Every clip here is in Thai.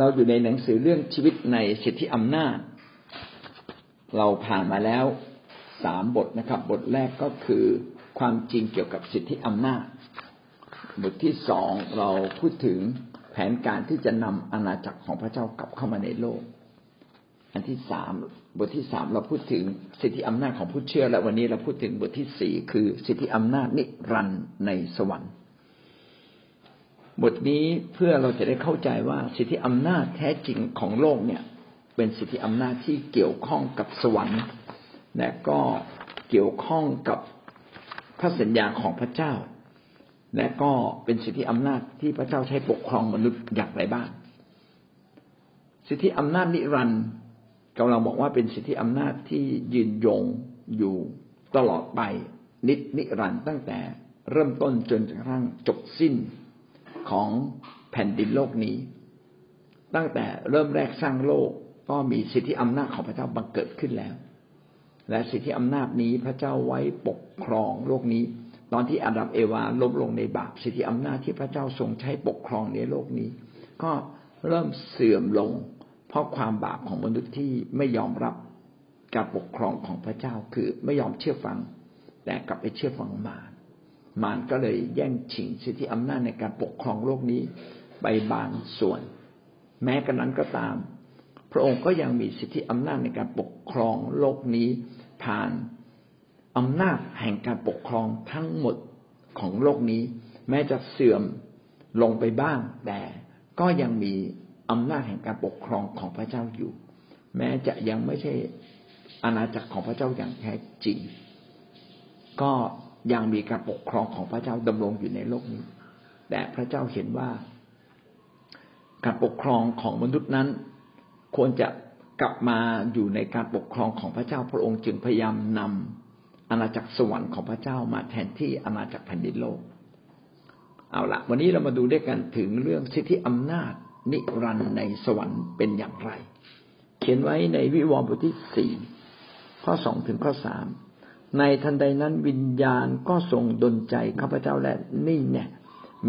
เราอยู่ในหนังสือเรื่องชีวิตในสิทธิอำนาจ เราผ่านมาแล้วสามบทนะครับ บทแรกก็คือความจริงเกี่ยวกับสิทธิอำนาจ บทที่สองเราพูดถึงแผนการที่จะนำอาณาจักรของพระเจ้ากลับเข้ามาในโลก อันที่สามบทที่สามเราพูดถึงสิทธิอำนาจของผู้เชื่อ และวันนี้เราพูดถึงบทที่สี่คือสิทธิอำนาจนิรันดร์ในสวรรค์ บทนี้เพื่อเราจะได้เข้าใจว่าสิทธิอำนาจแท้จริงของโลกเนี่ยเป็นสิทธิอำนาจที่เกี่ยวข้องกับสวรรค์ และก็เกี่ยวข้องกับพระสัญญาของพระเจ้า และก็เป็นสิทธิอำนาจที่พระเจ้าใช้ปกครองมนุษย์อย่างไรบ้าง สิทธิอำนาจนิรันดร์กำลังบอกว่าเป็นสิทธิอำนาจที่ยืนยงอยู่ตลอดไปนิจนิรันดร์ตั้งแต่เริ่มต้นจนกระทั่งจบสิ้น ของแผ่นดินโลกนี้ ตั้งแต่เริ่มแรกสร้างโลกก็มีสิทธิอำนาจของพระเจ้าบังเกิดขึ้นแล้ว และสิทธิอำนาจนี้พระเจ้าไว้ปกครองโลกนี้ ตอนที่อาดัมเอวาล้มลงในบาปสิทธิอำนาจที่พระเจ้าทรงใช้ปกครองในโลกนี้ ก็เริ่มเสื่อมลง เพราะความบาปของมนุษย์ที่ไม่ยอมรับการปกครองของพระเจ้าคือไม่ยอมเชื่อฟัง แต่กลับไปเชื่อฟังมาร มารก็เลยแย่งชิงสิทธิอำนาจในการปกครองโลกนี้ไปบางส่วน แม้กระนั้นก็ตาม พระองค์ก็ยังมีสิทธิอำนาจในการปกครองโลกนี้ผ่านอำนาจแห่งการปกครองทั้งหมดของโลกนี้ แม้จะเสื่อมลงไปบ้าง แต่ก็ยังมีอำนาจแห่งการปกครองของพระเจ้าอยู่ แม้จะยังไม่ใช่อาณาจักรของพระเจ้าอย่างแท้จริง ก็ ยังมีการปกครองของพระเจ้าดำรงอยู่ในโลกนี้ แต่พระเจ้าเห็นว่าการปกครองของมนุษย์นั้น ควรจะกลับมาอยู่ในการปกครองของพระเจ้าพระองค์จึงพยายามนำอาณาจักรสวรรค์ของพระเจ้ามาแทนที่อาณาจักรแผ่นดินโลก เอาละวันนี้เรามาดูด้วยกันถึงเรื่องสิทธิอำนาจนิรันดร์ในสวรรค์เป็นอย่างไร เขียนไว้ในวิวรณ์บทที่สี่ข้อสองถึงข้อสาม ในทันใดนั้นวิญญาณก็ทรงดลใจข้าพเจ้าและนี่เนี่ย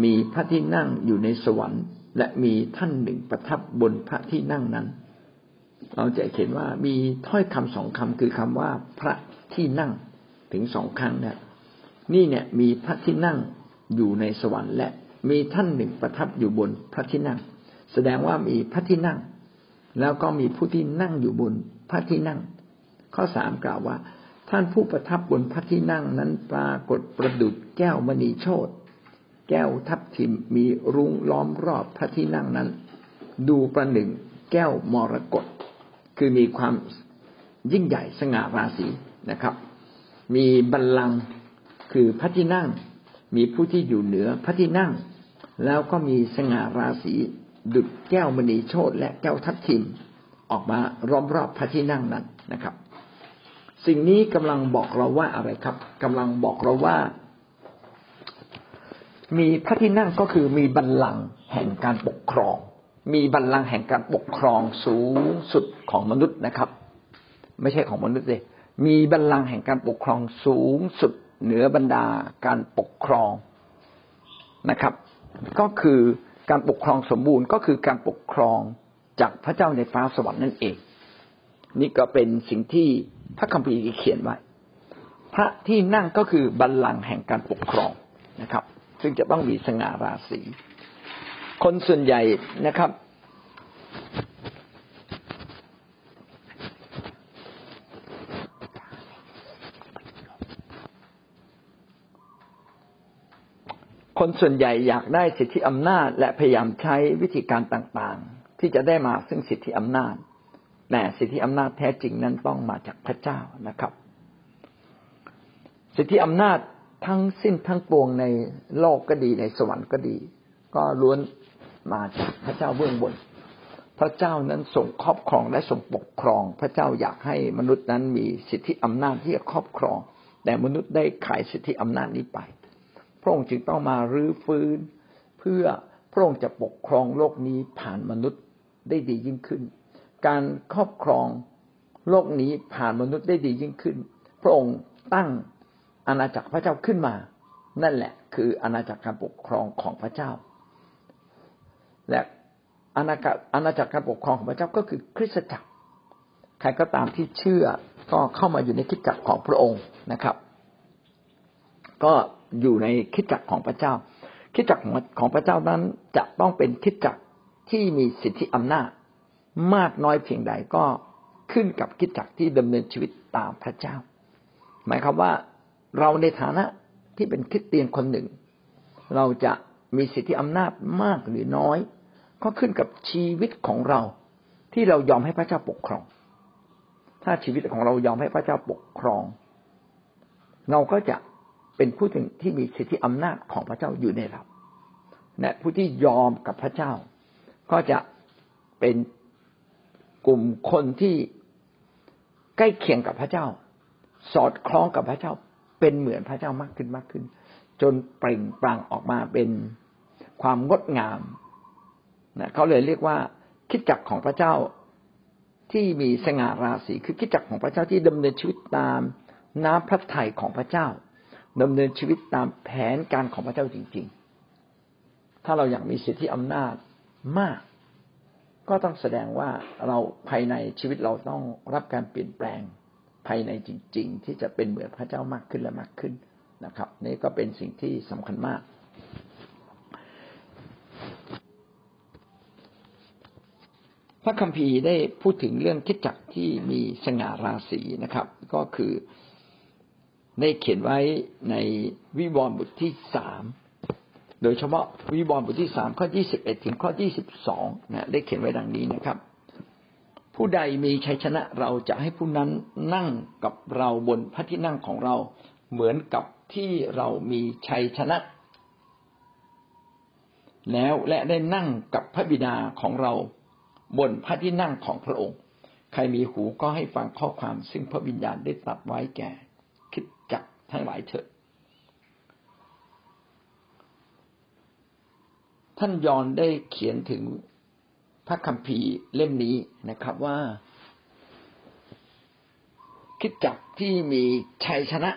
มีพระที่นั่งอยู่ในสวรรค์ และมีท่านหนึ่งประทับบนพระที่นั่งนั้น เราจะเห็นว่ามีถ้อยคำสองคำคือคำว่าพระที่นั่งถึงสองครั้งเนี่ยนี่เนี่ยมีพระที่นั่งอยู่ในสวรรค์และมีท่านหนึ่งประทับอยู่บนพระที่นั่ง แสดงว่ามีพระที่นั่ง แล้วก็มีผู้ที่นั่งอยู่บนพระที่นั่ง ข้อสามกล่าวว่า ท่านผู้ประทับบนพระที่นั่งนั้นปรากฏประดุจแก้วมณีโชตแก้วทับทิมมีรุ้งล้อมรอบพระที่นั่งนั้น ดูประหนึ่งแก้วมรกตคือมีความยิ่งใหญ่สง่าราศีนะครับ มีบัลลังก์คือพระที่นั่ง มีผู้ที่อยู่เหนือพระที่นั่ง แล้วก็มีสง่าราศีดุดแก้วมณีโชตและแก้วทับทิมออกมาล้อมรอบพระที่นั่งนั้นนะครับ สิ่งนี้กำลังบอกเราว่าอะไรครับกำลังบอกเราว่า มีพระที่นั่งก็คือมีบัลลังก์แห่งการปกครอง มีบัลลังก์แห่งการปกครองสูงสุดของมนุษย์นะครับ ไม่ใช่ของมนุษย์เลยมีบัลลังก์แห่งการปกครองสูงสุดเหนือบรรดาการปกครองนะครับ ก็คือการปกครองสมบูรณ์ก็คือการปกครองจากพระเจ้าในฟ้าสวรรค์นั่นเอง นี่ก็เป็นสิ่งที่ พระคัมภีร์เขียนไว้ พระที่นั่งก็คือบัลลังก์แห่งการปกครองนะครับ ซึ่งจะต้องมีสง่าราศี คนส่วนใหญ่นะครับ คนส่วนใหญ่อยากได้สิทธิอำนาจ และพยายามใช้วิธีการต่างๆ ที่จะได้มาซึ่งสิทธิอำนาจ แต่สิทธิอำนาจแท้จริงนั้นต้องมาจากพระเจ้านะครับ สิทธิอำนาจทั้งสิ้นทั้งปวงในโลกก็ดีในสวรรค์ก็ดี ก็ล้วนมาจากพระเจ้าเบื้องบน พระเจ้านั้นส่งครอบครองและส่งปกครอง พระเจ้าอยากให้มนุษย์นั้นมีสิทธิอำนาจที่จะครอบครอง แต่มนุษย์ได้ขายสิทธิอำนาจนี้ไป พระองค์จึงต้องมารื้อฟื้น เพื่อพระองค์จะปกครองโลกนี้ผ่านมนุษย์ได้ดียิ่งขึ้น การครอบครองโลกนี้ผ่านมนุษย์ได้ดียิ่งขึ้น พระองค์ตั้งอาณาจักรพระเจ้าขึ้นมา นั่นแหละ คืออาณาจักรการปกครองของพระเจ้า และอาณาจักรอาณาจักรการปกครองของพระเจ้าก็คือคริสตจักร ใครก็ตามที่เชื่อก็เข้ามาอยู่ในคริสตจักรของพระองค์นะครับ ก็อยู่ในคริสตจักรของพระเจ้าคริสตจักรของพระเจ้านั้นจะต้องเป็นคริสตจักรที่มีสิทธิอำนาจ มากน้อยเพียงใดก็ขึ้นกับคริสตจักที่ดำเนินชีวิตตามพระเจ้า หมายความว่าเราในฐานะที่เป็นคริสเตียนคนหนึ่ง เราจะมีสิทธิอำนาจมากหรือน้อย ก็ขึ้นกับชีวิตของเรา ที่เรายอมให้พระเจ้าปกครอง ถ้าชีวิตของเรายอมให้พระเจ้าปกครอง เราก็จะเป็นผู้ที่มีสิทธิอำนาจของพระเจ้าอยู่ในเราและผู้ที่ยอมกับพระเจ้า ก็จะเป็น กลุ่มคนที่ใกล้เคียงกับพระเจ้า สอดคล้องกับพระเจ้า เป็นเหมือนพระเจ้ามากขึ้นมากขึ้น จนเปล่งปลั่งออกมาเป็นความงดงามนะเขาเลยเรียกว่าคิดจักของพระเจ้าที่มีสง่าราศีคือคิดจักของพระเจ้าที่ดำเนินชีวิตตามน้ำพระทัยของพระเจ้าดำเนินชีวิตตามแผนการของพระเจ้าจริง ๆ ถ้าเราอยากมีสิทธิอำนาจมาก ก็ต้องแสดงว่าเราภายในชีวิตเราต้องรับการเปลี่ยนแปลงภายในจริง ๆ ที่จะเป็นเหมือนพระเจ้ามากขึ้นและมากขึ้นนะครับ นี่ก็เป็นสิ่งที่สำคัญมาก พระคัมภีร์ได้พูดถึงเรื่องคิดจักที่มีสง่าราศีนะครับ ก็คือได้เขียนไว้ในวิวรณ์บทที่สาม โดยเฉพาะวิวรณ์บทที่สามข้อยี่สิบเอ็ดถึงข้อยี่สิบสองนะได้เขียนไว้ดังนี้นะครับ ผู้ใดมีชัยชนะเราจะให้ผู้นั้นนั่งกับเราบนพระที่นั่งของเรา เหมือนกับที่เรามีชัยชนะ แล้วและได้นั่งกับพระบิดาของเราบนพระที่นั่งของพระองค์ ใครมีหูก็ให้ฟังข้อความซึ่งพระวิญญาณได้ตัดไว้แก่คิดจับทั้งหลายเถิด ท่านยอนได้เขียนถึงพระคัมภีร์เล่มนี้นะครับว่า คิดจักที่มีชัยชนะ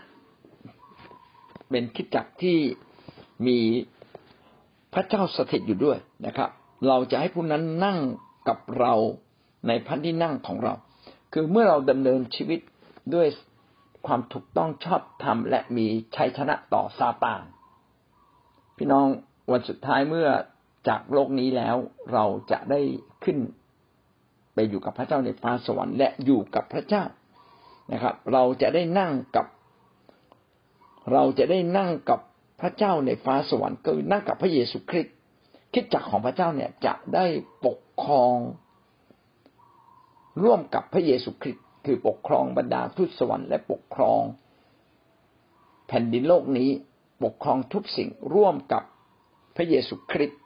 เป็นคิดจักที่มีพระเจ้าสถิตอยู่ด้วยนะครับ เราจะให้ผู้นั้นนั่งกับเราในพันที่นั่งของเรา คือเมื่อเราดำเนินชีวิตด้วยความถูกต้องชอบธรรมและมีชัยชนะต่อซาตานพี่น้องวันสุดท้ายเมื่อ จากโลกนี้แล้วเราจะได้ขึ้นไปอยู่กับพระเจ้าในฟ้าสวรรค์และอยู่กับพระเจ้านะครับ เราจะได้นั่งกับ เราจะได้นั่งกับพระเจ้าในฟ้าสวรรค์ก็นั่งกับพระเยซูคริสต์คิดจักของพระเจ้าเนี่ยจะได้ปกครองร่วมกับพระเยซูคริสต์คือปกครองบรรดาทูตสวรรค์และปกครอง แผ่นดินโลกนี้ปกครองทุกสิ่งร่วมกับพระเยซูคริสต์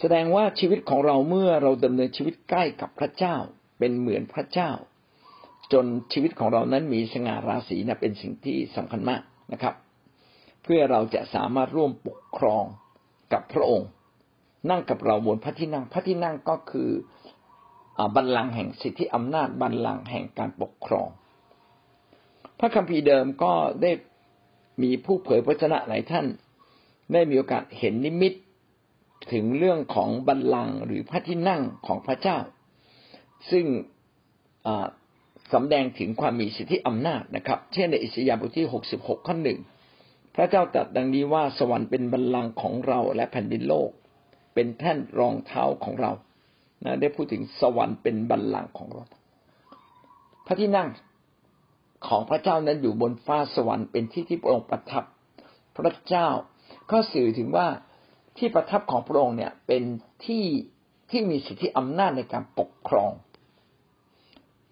แสดงว่าชีวิตของเราเมื่อเราดำเนินชีวิตใกล้กับพระเจ้า เป็นเหมือนพระเจ้า จนชีวิตของเรานั้นมีสง่าราศีนะเป็นสิ่งที่สำคัญมากนะครับ เพื่อเราจะสามารถร่วมปกครองกับพระองค์ นั่งกับเราบนพระที่นั่งพระที่นั่งก็คือบัลลังก์แห่งสิทธิอำนาจบัลลังก์แห่งการปกครอง พระคัมภีร์เดิมก็ได้มีผู้เผยพระชนะหลายท่าน ได้มีโอกาสเห็นนิมิต ถึงเรื่องของบัลลังก์หรือพระที่นั่งของพระเจ้า ซึ่งสำแดงถึงความมีสิทธิอำนาจนะครับ เช่นในอิสยาห์บทที่หกสิบหกข้อหนึ่งพระเจ้าตรัสดังนี้ว่าสวรรค์เป็นบัลลังก์ของเราและแผ่นดินโลก เป็นแท่นรองเท้าของเรานะได้พูดถึงสวรรค์เป็นบัลลังก์ของเรา พระที่นั่งของพระเจ้านั้นอยู่บนฟ้าสวรรค์เป็นที่ที่พระองค์ประทับ พระเจ้าก็สื่อถึงว่า ที่ประทับของพระองค์เนี่ยเป็นที่ที่มีสิทธิอำนาจในการปกครอง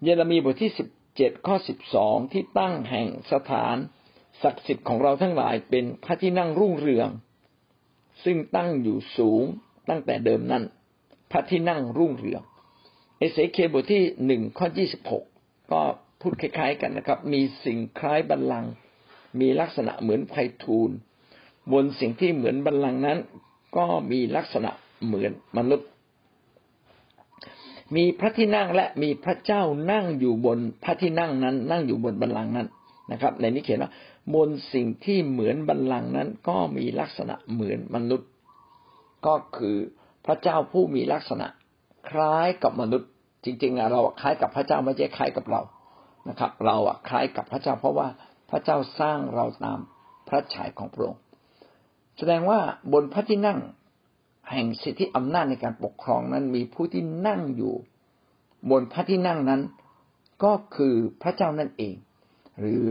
เยเรมีบทที่สิบเจ็ดข้อสิบสองที่ตั้งแห่งสถานศักดิ์สิทธิ์ของเราทั้งหลายเป็นพระที่นั่งรุ่งเรือง ซึ่งตั้งอยู่สูงตั้งแต่เดิมนั้น พระที่นั่งรุ่งเรือง เอเสเคบทที่หนึ่งข้อยี่สิบหกก็พูดคล้ายๆกันนะครับ มีสิ่งคล้ายบัลลังก์มีลักษณะเหมือนไพทูลบนสิ่งที่เหมือนบัลลังก์นั้น ก็มีลักษณะเหมือนมนุษย์ มีพระที่นั่งและมีพระเจ้านั่งอยู่บนพระที่นั่งนั้น นั่งอยู่บนบัลลังก์นั้นนะครับ ในนี้เขียนว่าบนสิ่งที่เหมือนบัลลังก์นั้น ก็มีลักษณะเหมือนมนุษย์ ก็คือพระเจ้าผู้มีลักษณะ คล้ายกับมนุษย์ จริงๆเราคล้ายกับพระเจ้าไม่ใช่คล้ายกับเรานะครับ เราอะคล้ายกับพระเจ้า เพราะว่าพระเจ้าสร้างเราตามพระฉายของพระองค์ แสดงว่าบนพระที่นั่ง แห่งสิทธิอำนาจในการปกครองนั้นมีผู้ที่นั่งอยู่ บนพระที่นั่งนั้น ก็คือพระเจ้านั่นเอง หรือ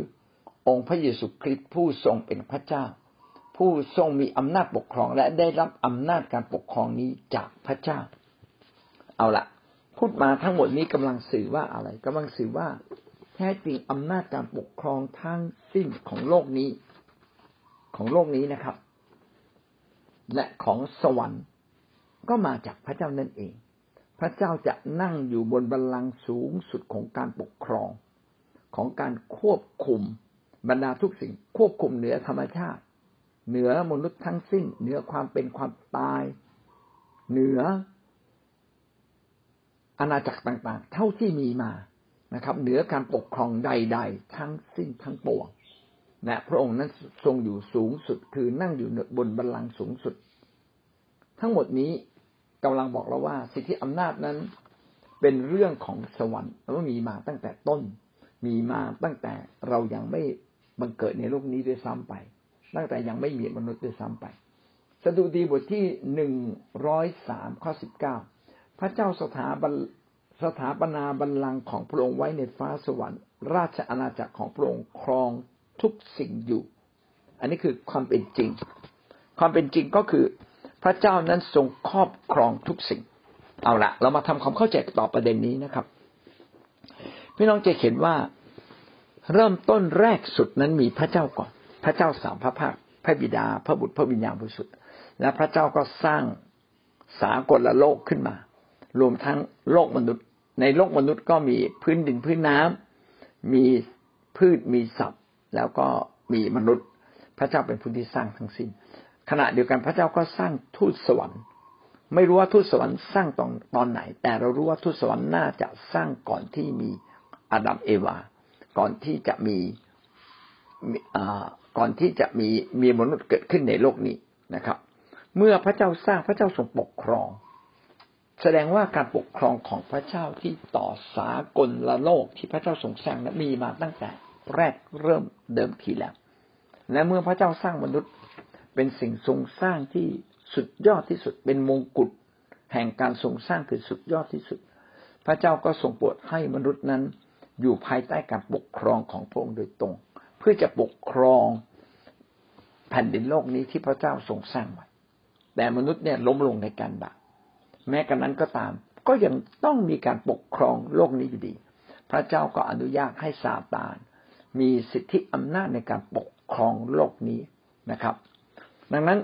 องค์พระเยซูคริสต์ผู้ทรงเป็นพระเจ้า ผู้ทรงมีอำนาจปกครองและได้รับอำนาจการปกครองนี้จากพระเจ้า เอาละพูดมาทั้งหมดนี้กำลังสื่อว่าอะไรกำลังสื่อว่าแท้จริงอำนาจการปกครองทั้งสิ้นของโลกนี้ ของโลกนี้นะครับ และของสวรรค์ ก็มาจากพระเจ้านั่นเอง พระเจ้าจะนั่งอยู่บนบัลลังก์สูงสุดของการปกครอง ของการควบคุมบรรดาทุกสิ่ง ควบคุมเหนือธรรมชาติ เหนือมนุษย์ทั้งสิ้น เหนือความเป็นความตาย เหนืออาณาจักรต่างๆ เท่าที่มีมานะครับ เหนือการปกครองใด ๆ ทั้งสิ้นทั้งปวง และพระองค์นั้นทรงอยู่สูงสุดคือนั่งอยู่บนบัลลังก์สูงสุด ทั้งหมดนี้กำลังบอกเราว่า สิทธิอำนาจนั้นเป็นเรื่องของสวรรค์แล้วมีมาตั้งแต่ต้น มีมาตั้งแต่เรายังไม่บังเกิดในโลกนี้ด้วยซ้ำไป ตั้งแต่ยังไม่มีมนุษย์ด้วยซ้ำไปสดุดีบทที่หนึ่งร้อยสามข้อสิบเก้าพระเจ้าสถาบันสถาปนาบัลลังก์ของพระองค์ไว้ในฟ้าสวรรค์ ราชอาณาจักรของพระองค์ครอง ทุกสิ่งอยู่ อันนี้คือความเป็นจริง ความเป็นจริงก็คือ พระเจ้านั้นทรงครอบครองทุกสิ่ง เอาละเรามาทำความเข้าใจต่อประเด็นนี้นะครับ พี่น้องจะเห็นว่าเริ่มต้นแรกสุดนั้นมีพระเจ้าก่อน พระเจ้าสามพระภาค พระบิดา พระบุตร พระวิญญาณบริสุทธิ์ และพระเจ้าก็สร้างสากลละโลกขึ้นมา รวมทั้งโลกมนุษย์ ในโลกมนุษย์ก็มีพื้นดินพื้นน้ำมีพืชมีสัตว์ แล้วก็มีมนุษย์ พระเจ้าเป็นผู้ที่สร้างทั้งสิ้น ขณะเดียวกันพระเจ้าก็สร้างทูตสวรรค์ ไม่รู้ว่าทูตสวรรค์สร้างตอนตอนไหน แต่เรารู้ว่าทูตสวรรค์น่าจะสร้างก่อนที่มีอาดัมเอวา ก่อนที่จะมีก่อนที่จะมีมีมนุษย์เกิดขึ้นในโลกนี้นะครับ เมื่อพระเจ้าสร้างพระเจ้าทรงปกครอง แสดงว่าการปกครองของพระเจ้าที่ต่อสากลละโลกที่พระเจ้าทรงสร้างนั้นมีมาตั้งแต่ แรกเริ่มเดิมทีแล้ว และเมื่อพระเจ้าสร้างมนุษย์เป็นสิ่งทรงสร้างที่สุดยอดที่สุด เป็นมงกุฎแห่งการทรงสร้างคือสุดยอดที่สุด พระเจ้าก็ทรงโปรดให้มนุษย์นั้น อยู่ภายใต้การปกครองของพระองค์โดยตรง เพื่อจะปกครองแผ่นดินโลกนี้ที่พระเจ้าทรงสร้างไว้แต่มนุษย์เนี่ยล้มลงในการบาปแม้กระนั้นก็ตาม ก็ยังต้องมีการปกครองโลกนี้อยู่ดี พระเจ้าก็อนุญาตให้ซาตาน มีสิทธิอำนาจในการปกครองโลกนี้นะครับ ดังนั้น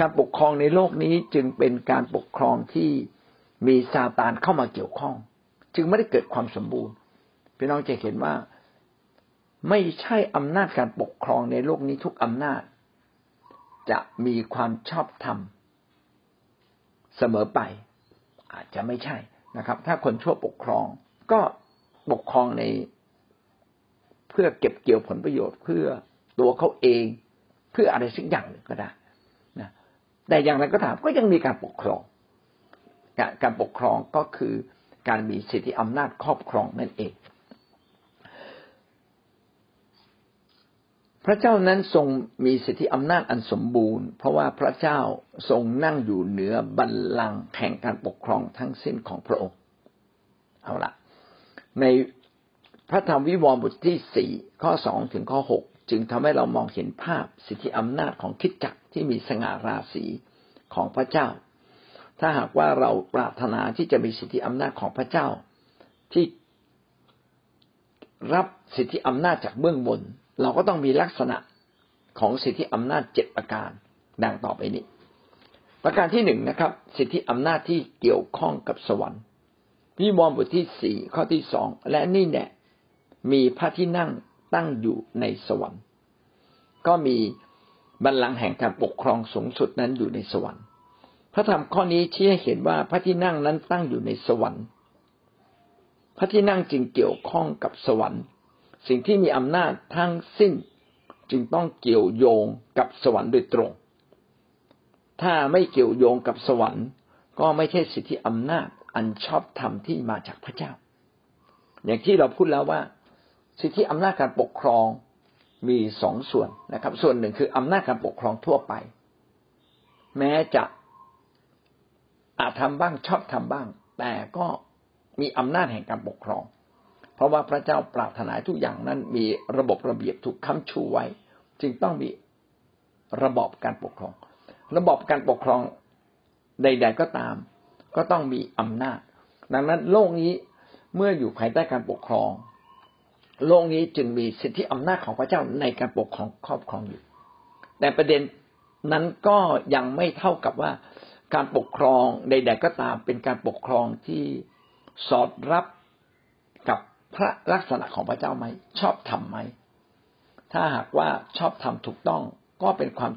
การปกครองในโลกนี้จึงเป็นการปกครองที่มีซาตานเข้ามาเกี่ยวข้อง จึงไม่ได้เกิดความสมบูรณ์พี่น้องจะเห็นว่าไม่ใช่อำนาจการปกครองในโลกนี้ทุกอำนาจ จะมีความชอบธรรมเสมอไป อาจจะไม่ใช่นะครับ ถ้าคนชั่วปกครองก็ปกครองใน เพื่อเก็บเกี่ยวผลประโยชน์เพื่อตัวเขาเองเพื่ออะไรสักอย่างหนึ่งก็ได้นะแต่อย่างไรก็ตามก็ยังมีการปกครอง การปกครองก็คือการมีสิทธิอำนาจครอบครองนั่นเอง พระเจ้านั้นทรงมีสิทธิอำนาจอันสมบูรณ์ เพราะว่าพระเจ้าทรงนั่งอยู่เหนือบัลลังก์แห่งการปกครองทั้งสิ้นของพระองค์ เอาละใน พระธรรมวิวรณ์บทที่สี่ข้อสองถึงข้อหกจึงทำให้เรามองเห็นภาพสิทธิอำนาจของคิดจักรที่มีสง่าราศีของพระเจ้า ถ้าหากว่าเราปรารถนาที่จะมีสิทธิอำนาจของพระเจ้า ที่รับสิทธิอำนาจจากเบื้องบน เราก็ต้องมีลักษณะของสิทธิอำนาจเจ็ดประการ ดังต่อไปนี้ ประการที่หนึ่งนะครับ สิทธิอำนาจที่เกี่ยวข้องกับสวรรค์วิวรณ์บทที่สี่ข้อที่สองและนี่แน่ มีพระที่นั่งตั้งอยู่ในสวรรค์ ก็มีบัลลังก์แห่งการปกครองสูงสุดนั้นอยู่ในสวรรค์ พระธรรมข้อนี้ชี้ให้เห็นว่าพระที่นั่งนั้นตั้งอยู่ในสวรรค์ พระที่นั่งจึงเกี่ยวข้องกับสวรรค์ สิ่งที่มีอำนาจทั้งสิ้นจึงต้องเกี่ยวโยงกับสวรรค์โดยตรง ถ้าไม่เกี่ยวโยงกับสวรรค์ ก็ไม่ใช่สิทธิอำนาจอันชอบธรรมที่มาจากพระเจ้า อย่างที่เราพูดแล้วว่า สิทธิอำนาจการปกครองมีสองส่วนนะครับ ส่วนหนึ่งคืออำนาจการปกครองทั่วไป แม้จะอาจทำบ้างชอบทำบ้าง แต่ก็มีอำนาจแห่งการปกครอง เพราะว่าพระเจ้าปรารถนาทุกอย่างนั้นมีระบบระเบียบถูกค้ำชูไว้ จึงต้องมีระบอบการปกครอง ระบบการปกครองใด ๆก็ตาม ก็ต้องมีอำนาจ ดังนั้นโลกนี้เมื่ออยู่ภายใต้การปกครอง โลกนี้จึงมีสิทธิอำนาจของพระเจ้าในการปกครองครอบครองอยู่ แต่ประเด็นนั้นก็ยังไม่เท่ากับว่าการปกครองใดๆก็ตามเป็นการปกครองที่สอดรับกับพระลักษณะของพระเจ้าไหม ชอบทำไหม ถ้าหากว่าชอบทำถูกต้องก็เป็นความ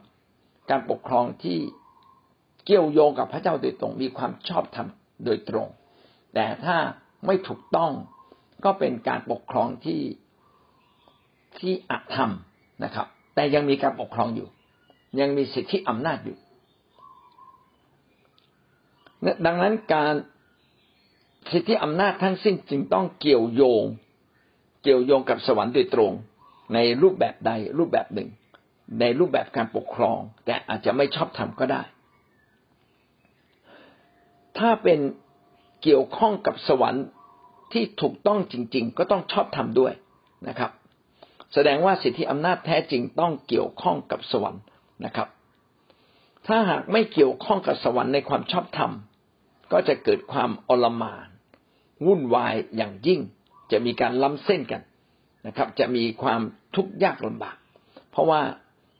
การปกครองที่เกี่ยวโยงกับพระเจ้าโดยตรง มีความชอบธรรมโดยตรง แต่ถ้าไม่ถูกต้อง ก็เป็นการปกครองที่ที่อธรรมนะครับ แต่ยังมีการปกครองอยู่ ยังมีสิทธิอำนาจอยู่ ดังนั้นการสิทธิอำนาจทั้งสิ้นจึงต้องเกี่ยวโยง เกี่ยวโยงกับสวรรค์โดยตรง ในรูปแบบใดรูปแบบหนึ่ง ในรูปแบบการปกครอง แต่อาจจะไม่ชอบทำก็ได้ ถ้าเป็นเกี่ยวข้องกับสวรรค์ ที่ถูกต้องจริง ๆ ก็ต้องชอบทำด้วยนะครับ แสดงว่าสิทธิอำนาจแท้จริงต้องเกี่ยวข้องกับสวรรค์นะครับ ถ้าหากไม่เกี่ยวข้องกับสวรรค์ในความชอบธรรม ก็จะเกิดความอลมานวุ่นวายอย่างยิ่ง จะมีการล้ำเส้นกันนะครับ จะมีความทุกข์ยากลำบาก เพราะว่า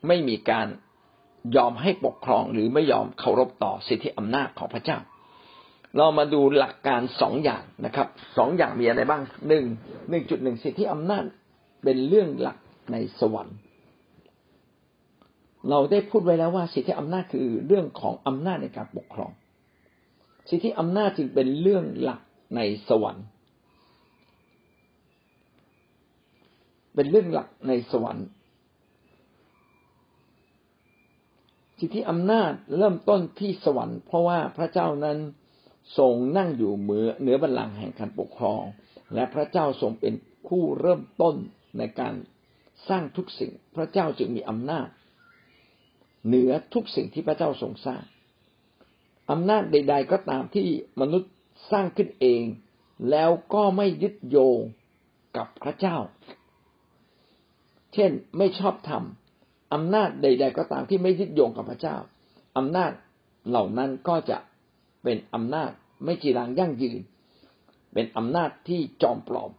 ไม่มีการยอมให้ปกครองหรือไม่ยอมเคารพต่อสิทธิอำนาจของพระเจ้า เรามาดูหลักการสองอย่างนะครับสองอย่างมีอะไรบ้างหนึ่งหนึ่งจุดหนึ่งสิทธิอำนาจเป็นเรื่องหลักในสวรรค์ เราได้พูดไว้แล้วว่าสิทธิอำนาจคือเรื่องของอำนาจในการปกครอง สิทธิอำนาจจึงเป็นเรื่องหลักในสวรรค์ เป็นเรื่องหลักในสวรรค์สิทธิอำนาจเริ่มต้นที่สวรรค์เพราะว่าพระเจ้านั้น ทรงนั่งอยู่เหนือเหนือบัลลังก์แห่งการปกครอง และพระเจ้าทรงเป็นผู้เริ่มต้นในการสร้างทุกสิ่ง พระเจ้าจึงมีอำนาจ เหนือทุกสิ่งที่พระเจ้าทรงสร้างอำนาจใด ๆ ก็ตามที่มนุษย์สร้างขึ้นเอง แล้วก็ไม่ยึดโยงกับพระเจ้า เช่นไม่ชอบธรรมอำนาจใด ๆ ก็ตามที่ไม่ยึดโยงกับพระเจ้าอำนาจเหล่านั้นก็จะ เป็นอำนาจไม่จีรังยั่งยืน เป็นอำนาจที่จอมปลอม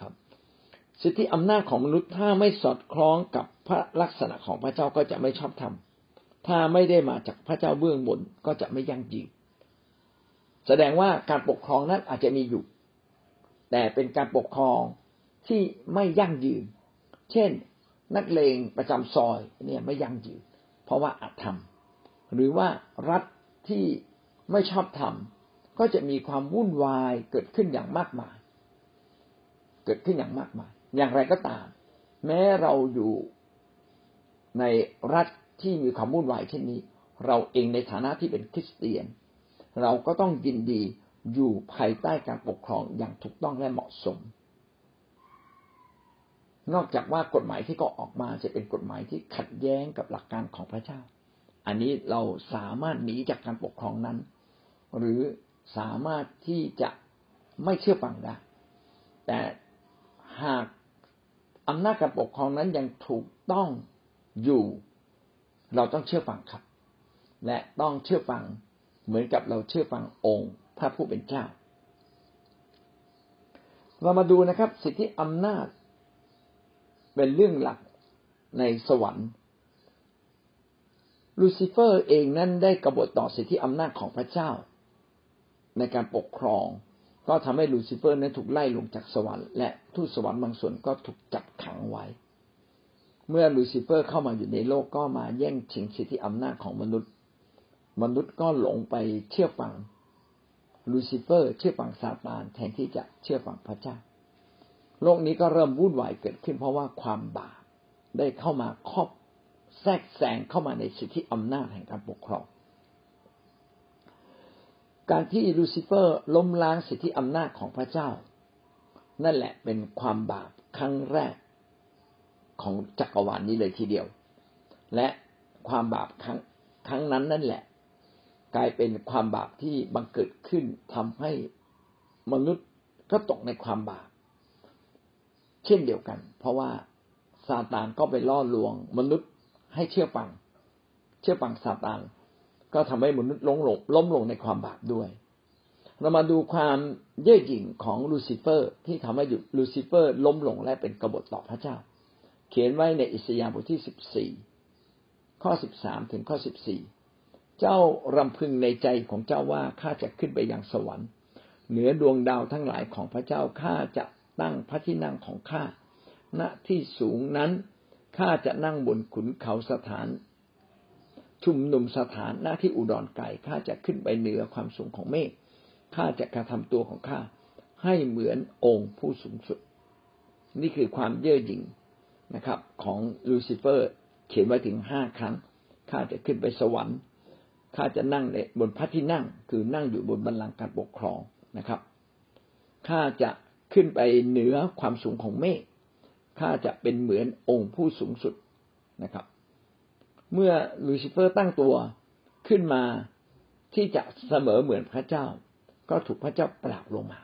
ครับสิทธิอำนาจของมนุษย์ถ้าไม่สอดคล้องกับพระลักษณะของพระเจ้าก็จะไม่ชอบธรรมถ้าไม่ได้มาจากพระเจ้าเบื้องบนก็จะไม่ยั่งยืน แสดงว่าการปกครองนั้นอาจจะมีอยู่ แต่เป็นการปกครองที่ไม่ยั่งยืน เช่น นักเลงประจำซอยเนี่ยไม่ยั่งยืน เพราะว่าอาจทำหรือว่ารัฐ ที่ไม่ชอบทำก็จะมีความวุ่นวายเกิดขึ้นอย่างมากมาย เกิดขึ้นอย่างมากมาย อย่างไรก็ตาม แม้เราอยู่ในรัฐที่มีความวุ่นวายเช่นนี้ เราเองในฐานะที่เป็นคริสเตียน เราก็ต้องยินดีอยู่ภายใต้การปกครองอย่างถูกต้องและเหมาะสม นอกจากว่ากฎหมายที่ก็ออกมาจะเป็นกฎหมายที่ขัดแย้งกับหลักการของพระเจ้า อันนี้เราสามารถหนีจากการปกครองนั้น หรือสามารถที่จะไม่เชื่อฟังได้ แต่หากอำนาจการปกครองนั้นยังถูกต้องอยู่ เราต้องเชื่อฟังครับ และต้องเชื่อฟังเหมือนกับเราเชื่อฟังองค์พระผู้เป็นเจ้า เรามาดูนะครับ สิทธิอำนาจเป็นเรื่องหลักในสวรรค์ ลูซิเฟอร์เองนั้นได้กบฏต่อสิทธิอำนาจของพระเจ้า ในการปกครอง ก็ทำให้ลูซิเฟอร์นั้นถูกไล่ลงจากสวรรค์และทูตสวรรค์บางส่วนก็ถูกจับขังไว้ เมื่อลูซิเฟอร์เข้ามาอยู่ในโลกก็มาแย่งชิงสิทธิอำนาจของมนุษย์ มนุษย์ก็หลงไปเชื่อฟังลูซิเฟอร์เชื่อฟังซาตานแทนที่จะเชื่อฟังพระเจ้า โลกนี้ก็เริ่มวุ่นวายเกิดขึ้นเพราะว่าความบาปได้เข้ามาครอบ แทรกแซงเข้ามาในสิทธิอำนาจแห่งการปกครอง การที่ลูซิเฟอร์ล้มล้างสิทธิอำนาจของพระเจ้า นั่นแหละเป็นความบาปครั้งแรกของจักรวาลนี้เลยทีเดียว และความบาปครั้งครั้งนั้นนั่นแหละ กลายเป็นความบาปที่บังเกิดขึ้นทำให้มนุษย์ก็ตกในความบาปเช่นเดียวกัน เพราะว่าซาตานก็ไปล่อลวงมนุษย์ ให้เชื่อฟัง เชื่อฟังซาตานก็ทำให้มนุษย์ล้มลงล้มลงในความบาปด้วย เรามาดูความเย่อหยิ่งของลูซิเฟอร์ ที่ทำให้ลูซิเฟอร์ล้มลงและเป็นกบฏต่อพระเจ้า เขียนไว้ในอิสยาห์บทที่สิบสี่ข้อสิบสามถึงข้อสิบสี่เจ้ารำพึงในใจของเจ้าว่าข้าจะขึ้นไปยังสวรรค์ เหนือดวงดาวทั้งหลายของพระเจ้าข้าจะตั้งพระที่นั่งของข้าณที่สูงนั้น ข้าจะนั่งบนขุนเขาสถาน ชุมนุมสถานหน้าที่อุดรไก่ข้าจะขึ้นไปเหนือความสูงของเมฆข้าจะกระทำตัวของข้าให้เหมือนองค์ผู้สูงสุด นี่คือความเย่อหยิ่งนะครับ ของลูซิเฟอร์ เขียนไว้ถึงห้าครั้งข้าจะขึ้นไปสวรรค์ข้าจะนั่งในบนพระที่นั่ง คือนั่งอยู่บนบัลลังก์การปกครองนะครับข้าจะขึ้นไปเหนือความสูงของเมฆ ข้าจะเป็นเหมือนองค์ผู้สูงสุดนะครับ เมื่อลูซิเฟอร์ตั้งตัวขึ้นมาที่จะเสมอเหมือนพระเจ้า ก็ถูกพระเจ้าปราบลงมา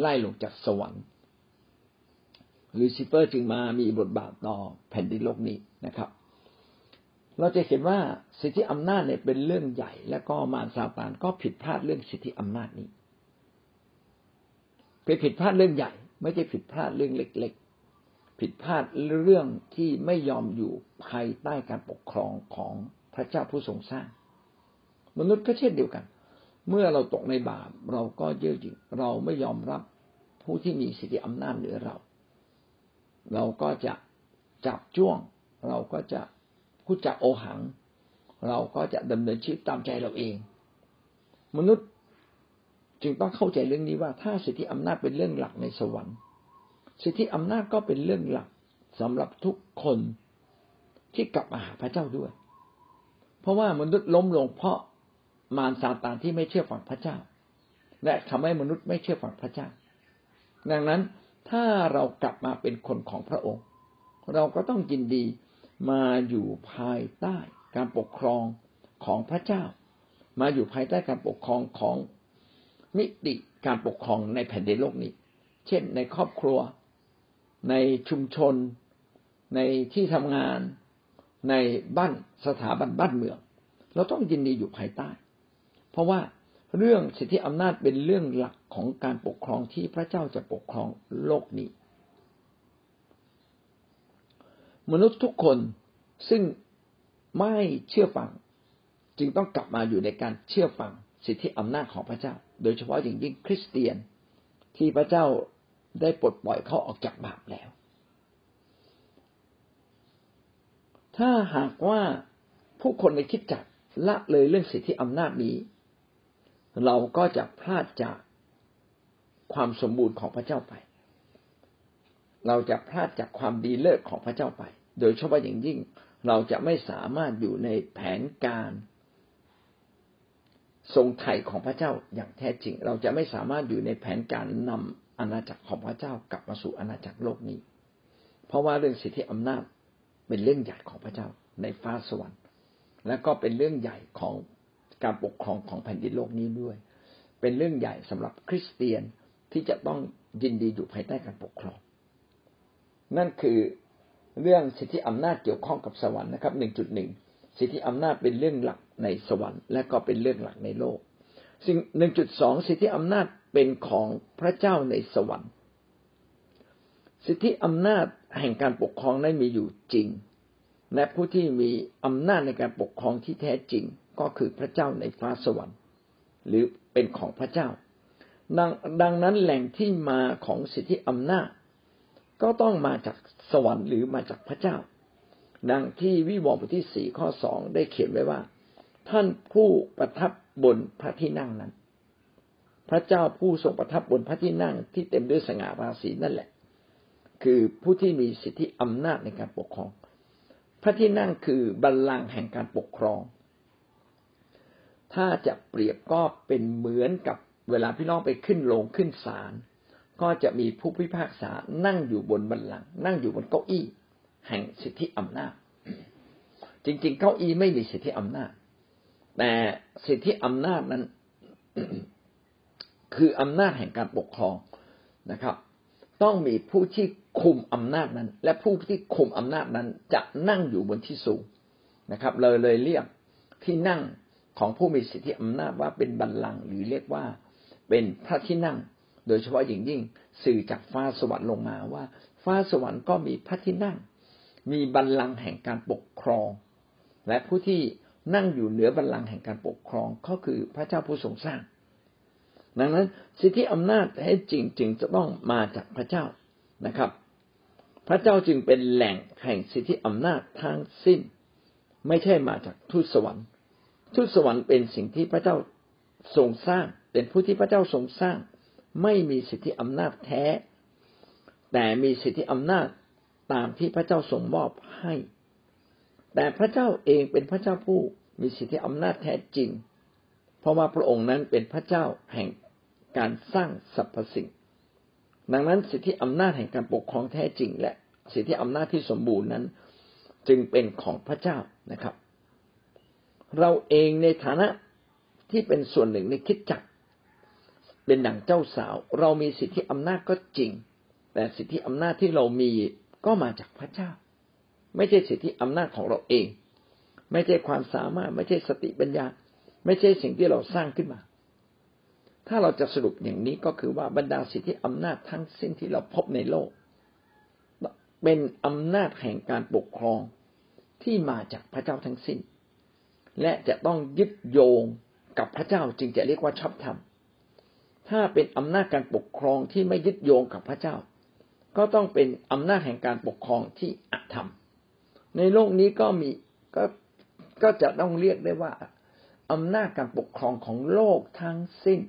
ไล่ลงจากสวรรค์ลูซิเฟอร์จึงมามีบทบาทต่อแผ่นดินโลกนี้นะครับ เราจะเห็นว่าสิทธิอำนาจเนี่ยเป็นเรื่องใหญ่ แล้วก็มารซาตานก็ผิดพลาดเรื่องสิทธิอำนาจนี้เป็นผิดพลาดเรื่องใหญ่ ไม่ใช่ผิดพลาดเรื่องเล็ก ผิดพลาดเรื่องที่ไม่ยอมอยู่ภายใต้การปกครองของพระเจ้าผู้ทรงสร้าง มนุษย์ก็เช่นเดียวกัน เมื่อเราตกในบาปเราก็เย่อหยิ่งเราไม่ยอมรับผู้ที่มีสิทธิอำนาจเหนือเรา เราก็จะจับจ้วง เราก็จะพูดจาโอหัง เราก็จะดำเนินชีวิตตามใจเราเอง มนุษย์จึงต้องเข้าใจเรื่องนี้ว่าถ้าสิทธิอำนาจเป็นเรื่องหลักในสวรรค์ สิทธิอำนาจก็เป็นเรื่องหลักสำหรับทุกคนที่กลับมาหาพระเจ้าด้วย เพราะว่ามนุษย์ล้มลงเพราะมารซาตานที่ไม่เชื่อฟังพระเจ้า และทำให้มนุษย์ไม่เชื่อฟังพระเจ้า ดังนั้นถ้าเรากลับมาเป็นคนของพระองค์ เราก็ต้องยินดีมาอยู่ภายใต้การปกครองของพระเจ้า มาอยู่ภายใต้การปกครองของมิติการปกครองในแผ่นดินโลกนี้ เช่นในครอบครัว ในชุมชน ในที่ทำงาน ในบ้านสถาบันบ้านเมือง เราต้องยินดีอยู่ภายใต้ เพราะว่าเรื่องสิทธิอำนาจเป็นเรื่องหลักของการปกครองที่พระเจ้าจะปกครองโลกนี้ มนุษย์ทุกคนซึ่งไม่เชื่อฟัง จึงต้องกลับมาอยู่ในการเชื่อฟังสิทธิอำนาจของพระเจ้า โดยเฉพาะอย่างยิ่งคริสเตียนที่พระเจ้า ได้ปลดปล่อยเขาออกจากบาปแล้ว ถ้าหากว่าผู้คนในคิดจักละเลยเรื่องสิทธิอำนาจนี้ เราก็จะพลาดจากความสมบูรณ์ของพระเจ้าไป เราจะพลาดจากความดีเลิศของพระเจ้าไป โดยเฉพาะอย่างยิ่งเราจะไม่สามารถอยู่ในแผนการทรงไถ่ของพระเจ้าอย่างแท้จริง เราจะไม่สามารถอยู่ในแผนการนำ อาณาจักรของพระเจ้ากลับมาสู่อาณาจักรโลกนี้ เพราะว่าเรื่องสิทธิอำนาจเป็นเรื่องใหญ่ของพระเจ้าในฟ้าสวรรค์ และก็เป็นเรื่องใหญ่ของการปกครองของแผ่นดินโลกนี้ด้วย เป็นเรื่องใหญ่สำหรับคริสเตียนที่จะต้องยินดีอยู่ภายใต้การปกครอง นั่นคือเรื่องสิทธิอำนาจเกี่ยวข้องกับสวรรค์นะครับหนึ่งจุดหนึ่งสิทธิอำนาจเป็นเรื่องหลักในสวรรค์ และก็เป็นเรื่องหลักในโลก สิ่งหนึ่งจุดสองสิทธิอำนาจ เป็นของพระเจ้าในสวรรค์ สิทธิอำนาจแห่งการปกครองนั้นมีอยู่จริง และผู้ที่มีอำนาจในการปกครองที่แท้จริงก็คือพระเจ้าในฟ้าสวรรค์ หรือเป็นของพระเจ้าดังดังนั้นแหล่งที่มาของสิทธิอำนาจ ก็ต้องมาจากสวรรค์หรือมาจากพระเจ้า ดังที่วิวรณ์บทที่สี่ข้อสองได้เขียนไว้ว่า ท่านผู้ประทับบนพระที่นั่งนั้น พระเจ้าผู้ทรงประทับบนพระที่นั่งที่เต็มด้วยสง่าราศีนั่นแหละ คือผู้ที่มีสิทธิอำนาจในการปกครอง พระที่นั่งคือบัลลังก์แห่งการปกครอง ถ้าจะเปรียบก็เป็นเหมือนกับเวลาพี่น้องไปขึ้นโรงขึ้นศาลก็จะมีผู้พิพากษานั่งอยู่บนบัลลังก์นั่งอยู่บนเก้าอี้ แห่งสิทธิอำนาจ จริง ๆ เก้าอี้ไม่มีสิทธิอำนาจ แต่สิทธิอำนาจนั้น คืออำนาจแห่งการปกครองนะครับ ต้องมีผู้ที่คุมอำนาจนั้น และผู้ที่คุมอำนาจนั้นจะนั่งอยู่บนที่สูงนะครับเลยเลยเรียกที่นั่งของผู้มีสิทธิอำนาจว่าเป็นบัลลังก์หรือเรียกว่าเป็นพระที่นั่ง โดยเฉพาะอย่างยิ่งสื่อจากฟ้าสวรรค์ลงมาว่า ฟ้าสวรรค์ก็มีพระที่นั่ง มีบัลลังก์แห่งการปกครอง และผู้ที่นั่งอยู่เหนือบัลลังก์แห่งการปกครองก็คือพระเจ้าผู้ทรงสร้าง ดังนั้นสิทธิอำนาจให้จริงจึงจะต้องมาจากพระเจ้านะครับ พระเจ้าจึงเป็นแหล่งแห่งสิทธิอำนาจทั้งสิ้น ไม่ใช่มาจากทูตสวรรค์ทูตสวรรค์เป็นสิ่งที่พระเจ้าทรงสร้าง เป็นผู้ที่พระเจ้าทรงสร้าง ไม่มีสิทธิอำนาจแท้ แต่มีสิทธิอำนาจตามที่พระเจ้าทรงมอบให้ แต่พระเจ้าเองเป็นพระเจ้าผู้มีสิทธิอำนาจแท้จริง เพราะว่าพระองค์นั้นเป็นพระเจ้าแห่ง การสร้างสรรพสิ่ง ดังนั้นสิทธิอำนาจแห่งการปกครองแท้จริง และสิทธิอำนาจที่สมบูรณ์นั้น จึงเป็นของพระเจ้านะครับ เราเองในฐานะที่เป็นส่วนหนึ่งในคิดจักเป็นดั่งเจ้าสาว เรามีสิทธิอำนาจก็จริง แต่สิทธิอำนาจที่เรามีก็มาจากพระเจ้า ไม่ใช่สิทธิอำนาจของเราเอง ไม่ใช่ความสามารถ ไม่ใช่สติปัญญา ไม่ใช่สิ่งที่เราสร้างขึ้นมา ถ้าเราจะสรุปอย่างนี้ก็คือว่าบรรดาสิทธิอำนาจทั้งสิ้นที่เราพบในโลก เป็นอำนาจแห่งการปกครองที่มาจากพระเจ้าทั้งสิ้น และจะต้องยึดโยงกับพระเจ้าจึงจะเรียกว่าชอบธรรม ถ้าเป็นอำนาจการปกครองที่ไม่ยึดโยงกับพระเจ้า ก็ต้องเป็นอำนาจแห่งการปกครองที่อธรรม ในโลกนี้ก็มีก็ก็จะต้องเรียกได้ว่าอำนาจการปกครองของโลกทั้งสิ้น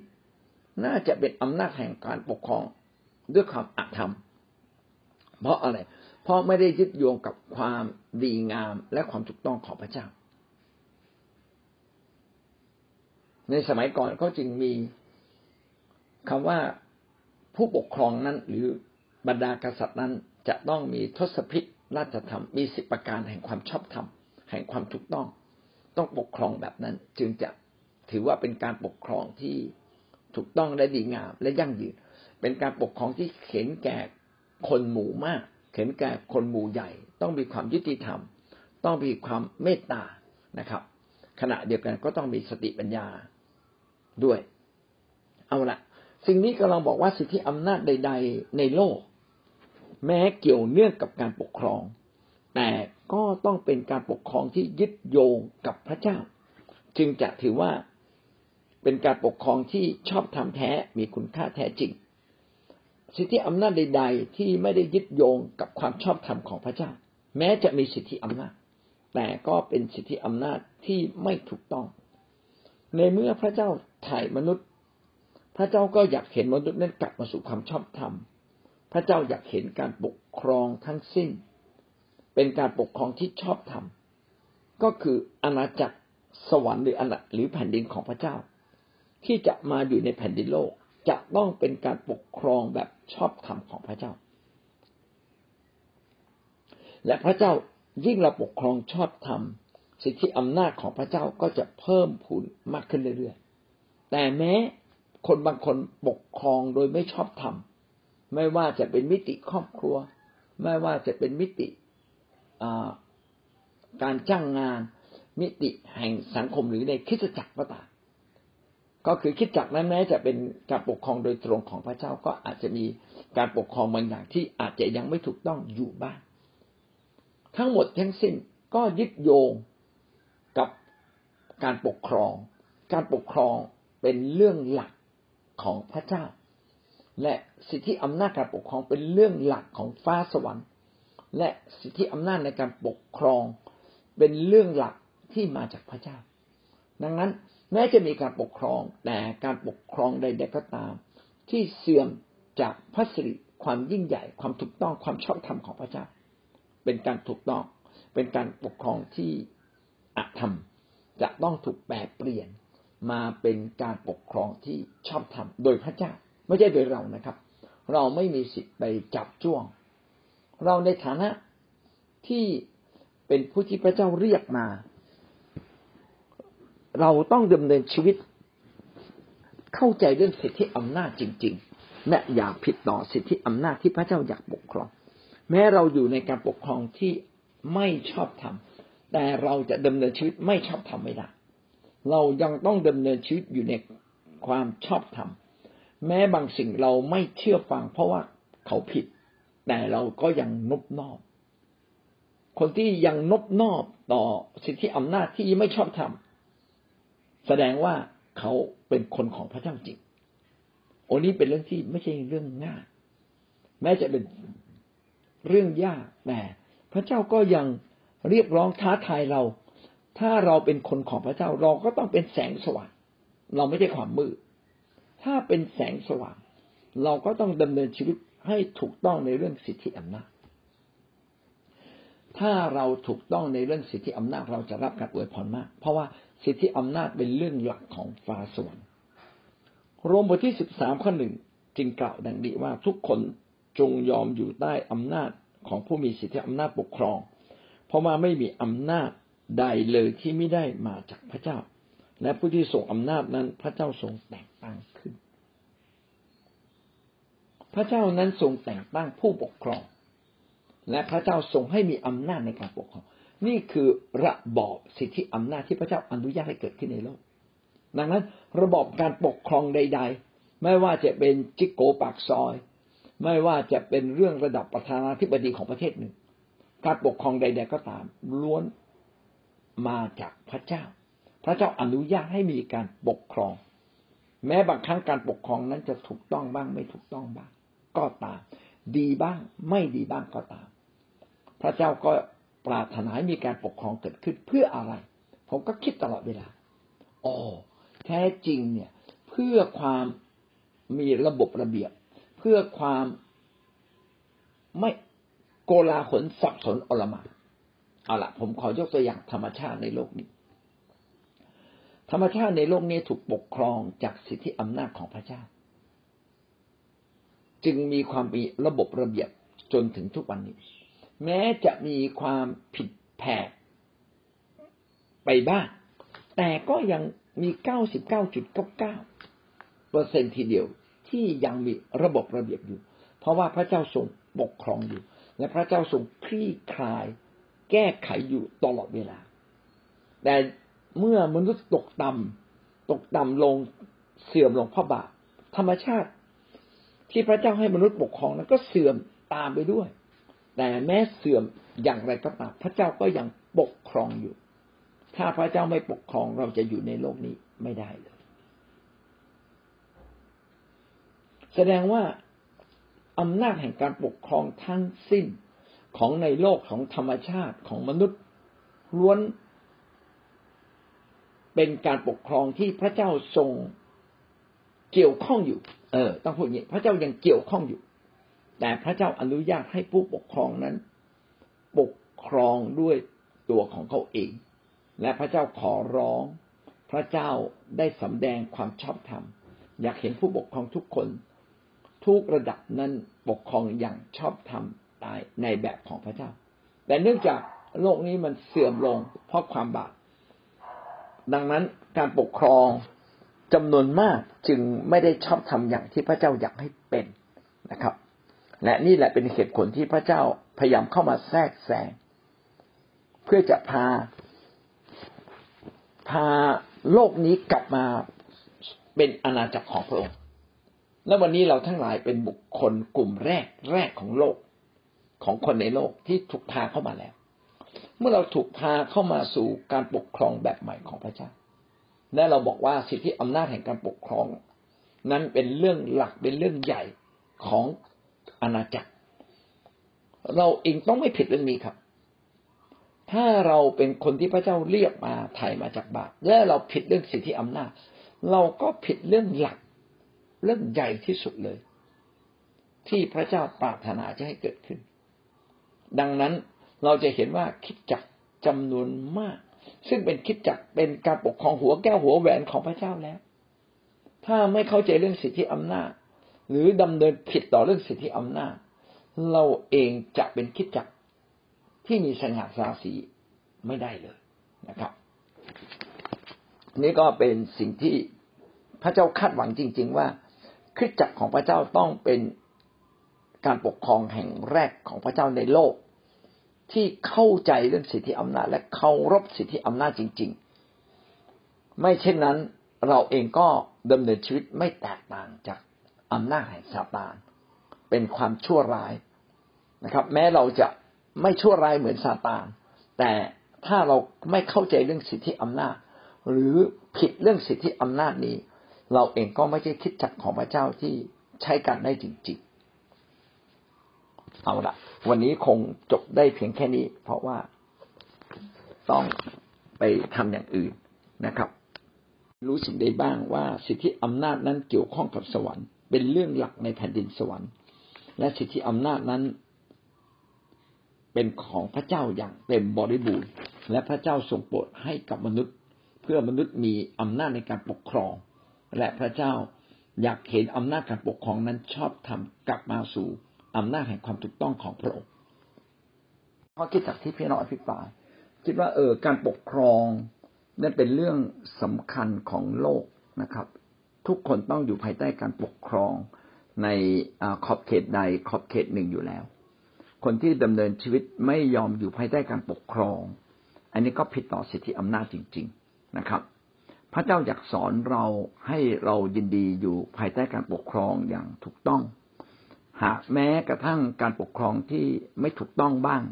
น่าจะเป็นอำนาจแห่งการปกครองด้วยความอธรรม เพราะอะไร เพราะไม่ได้ยึดโยงกับความดีงามและความถูกต้องของพระเจ้า ในสมัยก่อนเขาจึงมีคำว่าผู้ปกครองนั้นหรือบรรดากษัตริย์นั้นจะต้องมีทศพิษราชธรรมมีสิบประการแห่งความชอบธรรม แห่งความถูกต้อง ต้องปกครองแบบนั้นจึงจะถือว่าเป็นการปกครองที่ ถูกต้องและดีงามและยั่งยืน เป็นการปกครองที่เข็นแก่คนหมู่มาก เข็นแก่คนหมู่ใหญ่ ต้องมีความยุติธรรม ต้องมีความเมตตานะครับ ขณะเดียวกันก็ต้องมีสติปัญญาด้วย เอาละสิ่งนี้กำลังบอกว่าสิทธิอำนาจใด ๆ ในโลก แม้เกี่ยวเนื่องกับการปกครอง แต่ก็ต้องเป็นการปกครองที่ยึดโยงกับพระเจ้า จึงจะถือว่า เป็นการปกครองที่ชอบธรรมแท้มีคุณค่าแท้จริง สิทธิอำนาจใด ๆ ที่ไม่ได้ยึดโยงกับความชอบธรรมของพระเจ้า แม้จะมีสิทธิอำนาจ แต่ก็เป็นสิทธิอำนาจที่ไม่ถูกต้อง ในเมื่อพระเจ้าถ่ายมนุษย์ พระเจ้าก็อยากเห็นมนุษย์นั้นกลับมาสู่ความชอบธรรม พระเจ้าอยากเห็นการปกครองทั้งสิ้น เป็นการปกครองที่ชอบธรรมก็คืออาณาจักรสวรรค์หรืออาณาหรือแผ่นดินของพระเจ้า ที่จะมาอยู่ในแผ่นดินโลก จะต้องเป็นการปกครองแบบชอบธรรมของพระเจ้า และพระเจ้ายิ่งเราปกครองชอบธรรมสิทธิอำนาจของพระเจ้าก็จะเพิ่มพูนมากขึ้นเรื่อยๆ แต่แม้คนบางคนปกครองโดยไม่ชอบธรรม ไม่ว่าจะเป็นมิติครอบครัว ไม่ว่าจะเป็นมิติการจ้างงาน มิติแห่งสังคมหรือในคิดจักรก็ตาม ก็คือคิดจักนั้นแม้จะเป็นการปกครองโดยตรงของพระเจ้าก็อาจจะมีการปกครองบางอย่างที่อาจจะยังไม่ถูกต้องอยู่บ้าง ทั้งหมดทั้งสิ้นก็ยึดโยงกับการปกครอง การปกครองเป็นเรื่องหลักของพระเจ้า และสิทธิอำนาจการปกครองเป็นเรื่องหลักของฟ้าสวรรค์ และสิทธิอำนาจในการปกครองเป็นเรื่องหลักที่มาจากพระเจ้า ดังนั้น แม้จะมีการปกครอง แต่การปกครองใดๆก็ตาม ที่เสื่อมจากพระสิริความยิ่งใหญ่ความถูกต้องความชอบธรรมของพระเจ้า เป็นการถูกต้อง เป็นการปกครองที่อธรรม จะต้องถูกแปลเปลี่ยนมาเป็นการปกครองที่ชอบธรรมโดยพระเจ้า ไม่ใช่โดยเรานะครับ เราไม่มีสิทธิ์ไปจับจ้วง เราในฐานะที่เป็นผู้ที่พระเจ้าเรียกมา เราต้องดำเนินชีวิต เข้าใจเรื่องสิทธิอำนาจจริง ๆ และอย่าผิดต่อสิทธิอำนาจที่พระเจ้าอยากปกครอง แม้เราอยู่ในการปกครองที่ไม่ชอบธรรมแต่เราจะดำเนินชีวิตไม่ชอบธรรมไม่ได้เรายังต้องดำเนินชีวิตอยู่ในความชอบธรรมแม้บางสิ่งเราไม่เชื่อฟัง เพราะว่าเขาผิด แต่เราก็ยังนบนอบ คนที่ยังนบนอบต่อสิทธิอำนาจที่ไม่ชอบทำ แสดงว่าเขาเป็นคนของพระเจ้าจริงโอ้นี้เป็นเรื่องที่ไม่ใช่เรื่องง่ายแม้จะเป็นเรื่องยากแต่พระเจ้าก็ยังเรียกร้องท้าทายเรา ถ้าเราเป็นคนของพระเจ้าเราก็ต้องเป็นแสงสว่าง เราไม่ใช่ความมืด ถ้าเป็นแสงสว่าง เราก็ต้องดำเนินชีวิตให้ถูกต้องในเรื่องสิทธิอำนาจ ถ้าเราถูกต้องในเรื่องสิทธิอำนาจเราจะรับการอวยพรมาก เพราะว่า สิทธิอำนาจเป็นเรื่องหลักของฟ้าสวรรค์โรมบทที่สิบสามข้อหนึ่งจึงกล่าวดังนี้ว่าทุกคนจงยอมอยู่ใต้อำนาจของผู้มีสิทธิอำนาจปกครอง เพราะว่าไม่มีอำนาจใดเลยที่ไม่ได้มาจากพระเจ้า และผู้ที่ส่งอำนาจนั้นพระเจ้าทรงแต่งตั้งขึ้น พระเจ้านั้นทรงแต่งตั้งผู้ปกครอง และพระเจ้าทรงให้มีอำนาจในการปกครอง นี่คือระบอบสิทธิอำนาจที่พระเจ้าอนุญาตให้เกิดขึ้นในโลก ดังนั้นระบอบการปกครองใด ๆ ไม่ว่าจะเป็นจิกโกปากซอย ไม่ว่าจะเป็นเรื่องระดับประธานาธิบดีของประเทศหนึ่ง การปกครองใด ๆ ก็ตาม ล้วนมาจากพระเจ้า พระเจ้าอนุญาตให้มีการปกครอง แม้บางครั้งการปกครองนั้นจะถูกต้องบ้าง ไม่ถูกต้องบ้าง ก็ตาม ดีบ้าง ไม่ดีบ้างก็ตาม พระเจ้าก็ ปรารถนาให้มีการปกครองเกิดขึ้นเพื่ออะไร ผมก็คิดตลอดเวลาอ๋อแท้จริงเนี่ย เพื่อความมีระบบระเบียบ เพื่อความไม่โกลาหลสับสนอลมาเอาละผมขอยกตัวอย่างธรรมชาติในโลกนี้ ธรรมชาติในโลกนี้ถูกปกครองจากสิทธิอำนาจของพระเจ้า จึงมีความมีระบบระเบียบจนถึงทุกวันนี้ แม้จะมีความผิดแผกไปบ้าง แต่ก็ยังมีเก้าสิบเก้าจุดเก้าเก้าเปอร์เซ็นทีเดียวที่ยังมีระบบระเบียบอยู่ เพราะว่าพระเจ้าทรงปกครองอยู่ และพระเจ้าทรงคลี่คลาย แก้ไขอยู่ตลอดเวลา แต่เมื่อมนุษย์ตกต่ำตกต่ำลงเสื่อมลงเพราะบาปธรรมชาติ ที่พระเจ้าให้มนุษย์ปกครองนั้นก็เสื่อมตามไปด้วย แต่แม้เสื่อมอย่างไรก็ตามพระเจ้าก็ยังปกครองอยู่ ถ้าพระเจ้าไม่ปกครองเราจะอยู่ในโลกนี้ไม่ได้เลย แสดงว่าอำนาจแห่งการปกครองทั้งสิ้นของในโลกของธรรมชาติของมนุษย์ล้วนเป็นการปกครองที่พระเจ้าทรงเกี่ยวข้องอยู่ เออ ต้องพูดอย่างนี้ พระเจ้ายังเกี่ยวข้องอยู่ แต่พระเจ้าอนุญาตให้ผู้ปกครองนั้น ปกครองด้วยตัวของเขาเอง และพระเจ้าขอร้อง พระเจ้าได้สำแดงความชอบธรรม อยากเห็นผู้ปกครองทุกคน ทุกระดับนั้นปกครองอย่างชอบธรรมตายในแบบของพระเจ้า แต่เนื่องจากโลกนี้มันเสื่อมลงเพราะความบาปดังนั้นการปกครองจำนวนมากจึงไม่ได้ชอบทำอย่างที่พระเจ้าอยากให้เป็นนะครับ และนี่แหละเป็นเหตุผลที่พระเจ้าพยายามเข้ามาแทรกแซงเพื่อจะพา พาโลกนี้กลับมาเป็นอาณาจักรของพระองค์ และวันนี้เราทั้งหลายเป็นบุคคลกลุ่มแรกแรกของโลกของคนในโลกที่ถูกพาเข้ามาแล้ว เมื่อเราถูกพาเข้ามาสู่การปกครองแบบใหม่ของพระเจ้า และเราบอกว่าสิทธิอำนาจแห่งการปกครอง นั้นเป็นเรื่องหลักเป็นเรื่องใหญ่ของ อาณาจักร เราเองต้องไม่ผิดเรื่องนี้ครับ ถ้าเราเป็นคนที่พระเจ้าเรียกมาไถ่มาจากบาปและเราผิดเรื่องสิทธิอำนาจ เราก็ผิดเรื่องหลักเรื่องใหญ่ที่สุดเลย ที่พระเจ้าปรารถนาจะให้เกิดขึ้น ดังนั้นเราจะเห็นว่าคิดจักจำนวนมาก ซึ่งเป็นคิดจักเป็นการปกครองหัวแก้วหัวแหวนของพระเจ้าแล้ว ถ้าไม่เข้าใจเรื่องสิทธิอำนาจ หรือดำเนินผิดต่อเรื่องสิทธิอำนาจ เราเองจะเป็นคิดจักที่มีสง่าราศีไม่ได้เลยนะครับ นี่ก็เป็นสิ่งที่พระเจ้าคาดหวังจริง ๆ ว่าคริสจักรของพระเจ้าต้องเป็นการปกครองแห่งแรกของพระเจ้าในโลก ที่เข้าใจเรื่องสิทธิอำนาจ และเคารพสิทธิอำนาจจริง ๆ ไม่เช่นนั้นเราเองก็ดำเนินชีวิตไม่แตกต่างจาก อำนาจแห่งซาตาน เป็นความชั่วร้ายนะครับ แม้เราจะไม่ชั่วร้ายเหมือนซาตาน แต่ถ้าเราไม่เข้าใจเรื่องสิทธิอำนาจ หรือผิดเรื่องสิทธิอำนาจนี้ เราเองก็ไม่ใช่คิดจักของพระเจ้าที่ใช้กันได้จริงๆ เอาละวันนี้คงจบได้เพียงแค่นี้ เพราะว่าต้องไปทำอย่างอื่นนะครับ รู้สิ่งใดบ้างว่าสิทธิอำนาจนั้นเกี่ยวข้องกับสวรรค์ เป็นเรื่องหลักในแผ่นดินสวรรค์ และสิทธิอำนาจนั้น เป็นของพระเจ้าอย่างเต็มบริบูรณ์ และพระเจ้าทรงโปรดให้กับมนุษย์ เพื่อมนุษย์มีอำนาจในการปกครอง และพระเจ้าอยากเห็นอำนาจการปกครองนั้นชอบทำกลับมาสู่อำนาจแห่งความถูกต้องของพระองค์เพราะคิดจากที่พี่น้องอภิปรายคิดว่าเออการปกครองนั่นเป็นเรื่องสำคัญของโลกนะครับ ทุกคนต้องอยู่ภายใต้การปกครองในขอบเขตใดขอบเขตหนึ่งอยู่แล้ว คนที่ดำเนินชีวิตไม่ยอมอยู่ภายใต้การปกครอง อันนี้ก็ผิดต่อสิทธิอำนาจจริง ๆนะครับ พระเจ้าอยากสอนเราให้เรายินดีอยู่ภายใต้การปกครองอย่างถูกต้อง หากแม้กระทั่งการปกครองที่ไม่ถูกต้องบ้าง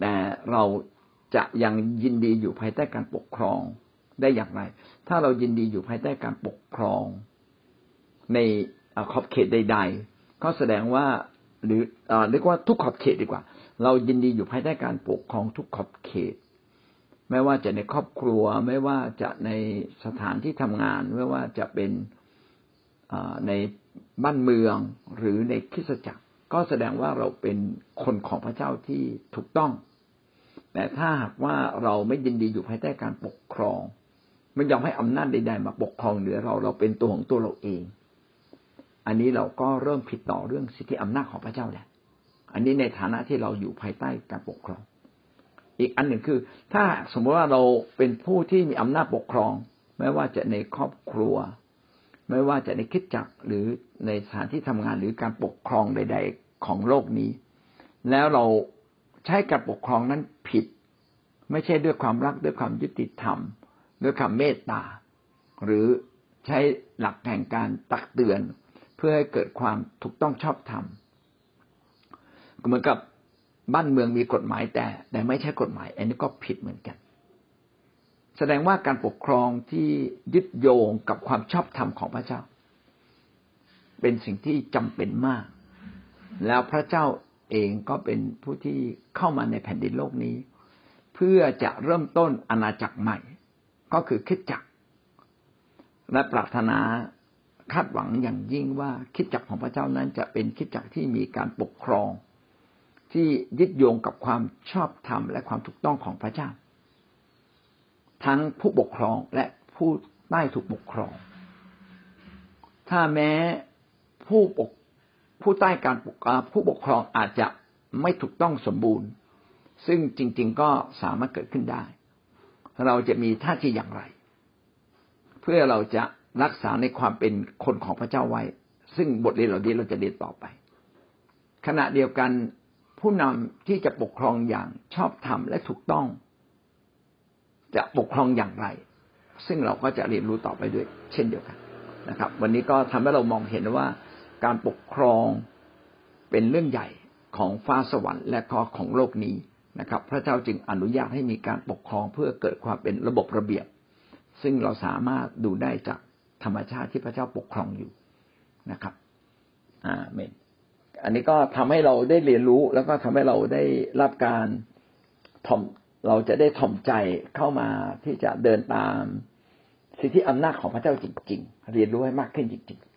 แต่เราจะยังยินดีอยู่ภายใต้การปกครอง ได้อย่างไร ถ้าเรายินดีอยู่ภายใต้การปกครอง ในขอบเขตใด ๆ ก็แสดงว่าหรือเรียกว่าทุกขอบเขตดีกว่า เรายินดีอยู่ภายใต้การปกครองทุกขอบเขต ไม่ว่าจะในครอบครัว ไม่ว่าจะในสถานที่ทำงาน ไม่ว่าจะเป็นในบ้านเมืองหรือในคริสตจักร ก็แสดงว่าเราเป็นคนของพระเจ้าที่ถูกต้อง แต่ถ้าหากว่าเราไม่ยินดีอยู่ภายใต้การปกครอง ไม่ยอมให้อำนาจใดๆมาปกครองเหนือเราเราเป็นตัวของตัวเราเอง อันนี้เราก็เริ่มผิดต่อเรื่องสิทธิอำนาจของพระเจ้าแล้วอันนี้ในฐานะที่เราอยู่ภายใต้การปกครอง อีกอันหนึ่งคือ ถ้าสมมติว่าเราเป็นผู้ที่มีอำนาจปกครอง ไม่ว่าจะในครอบครัว ไม่ว่าจะในคิดจักหรือในสถานที่ทำงานหรือการปกครองใด ๆของโลกนี้ แล้วเราใช้การปกครองนั้นผิด ไม่ใช่ด้วยความรักด้วยความยุติธรรม ด้วยควาเมตตา หรือใช้หลักแห่งการตักเตือน เพื่อให้เกิดความถูกต้องชอบธรรมเหมือนกับบ้านเมืองมีกฎหมายแต่ แต่ไม่ใช่กฎหมาย อันนี้ก็ผิดเหมือนกัน แสดงว่าการปกครองที่ยึดโยงกับความชอบธรรมของพระเจ้า เป็นสิ่งที่จำเป็นมาก แล้วพระเจ้าเองก็เป็นผู้ที่เข้ามาในแผ่นดินโลกนี้ เพื่อจะเริ่มต้นอาณาจักรใหม่ ก็คือคิดจัก และปรารถนาคาดหวังอย่างยิ่งว่าคิดจักของพระเจ้านั้นจะเป็นคิดจักที่มีการปกครอง ที่ยึดโยงกับความชอบธรรมและความถูกต้องของพระเจ้า ทั้งผู้ปกครองและผู้ใต้ถูกปกครอง ถ้าแม้ผู้ปกผู้ใต้การปกผู้ปกครองอาจจะไม่ถูกต้องสมบูรณ์ ซึ่งจริง ๆ ก็สามารถเกิดขึ้นได้ เราจะมีท่าทีอย่างไร เพื่อเราจะรักษาในความเป็นคนของพระเจ้าไว้ ซึ่งบทเรียนเหล่านี้เราจะเรียนต่อไป ขณะเดียวกันผู้นำที่จะปกครองอย่างชอบธรรมและถูกต้อง จะปกครองอย่างไร ซึ่งเราก็จะเรียนรู้ต่อไปด้วย เช่นเดียวกันนะครับ วันนี้ก็ทำให้เรามองเห็นว่าการปกครองเป็นเรื่องใหญ่ของฟ้าสวรรค์และก็ของโลกนี้ นะครับ พระเจ้าจึงอนุญาตให้มีการปกครองเพื่อเกิดความเป็นระบบระเบียบ ซึ่งเราสามารถดูได้จากธรรมชาติที่พระเจ้าปกครองอยู่นะครับอ่าเมนอันนี้ก็ทำให้เราได้เรียนรู้แล้วก็ทำให้เราได้รับการถ่อมเราจะได้ถ่อมใจเข้ามาที่จะเดินตาม สิทธิอำนาจของพระเจ้าจริง ๆ เรียนรู้ให้มากขึ้นจริง ๆ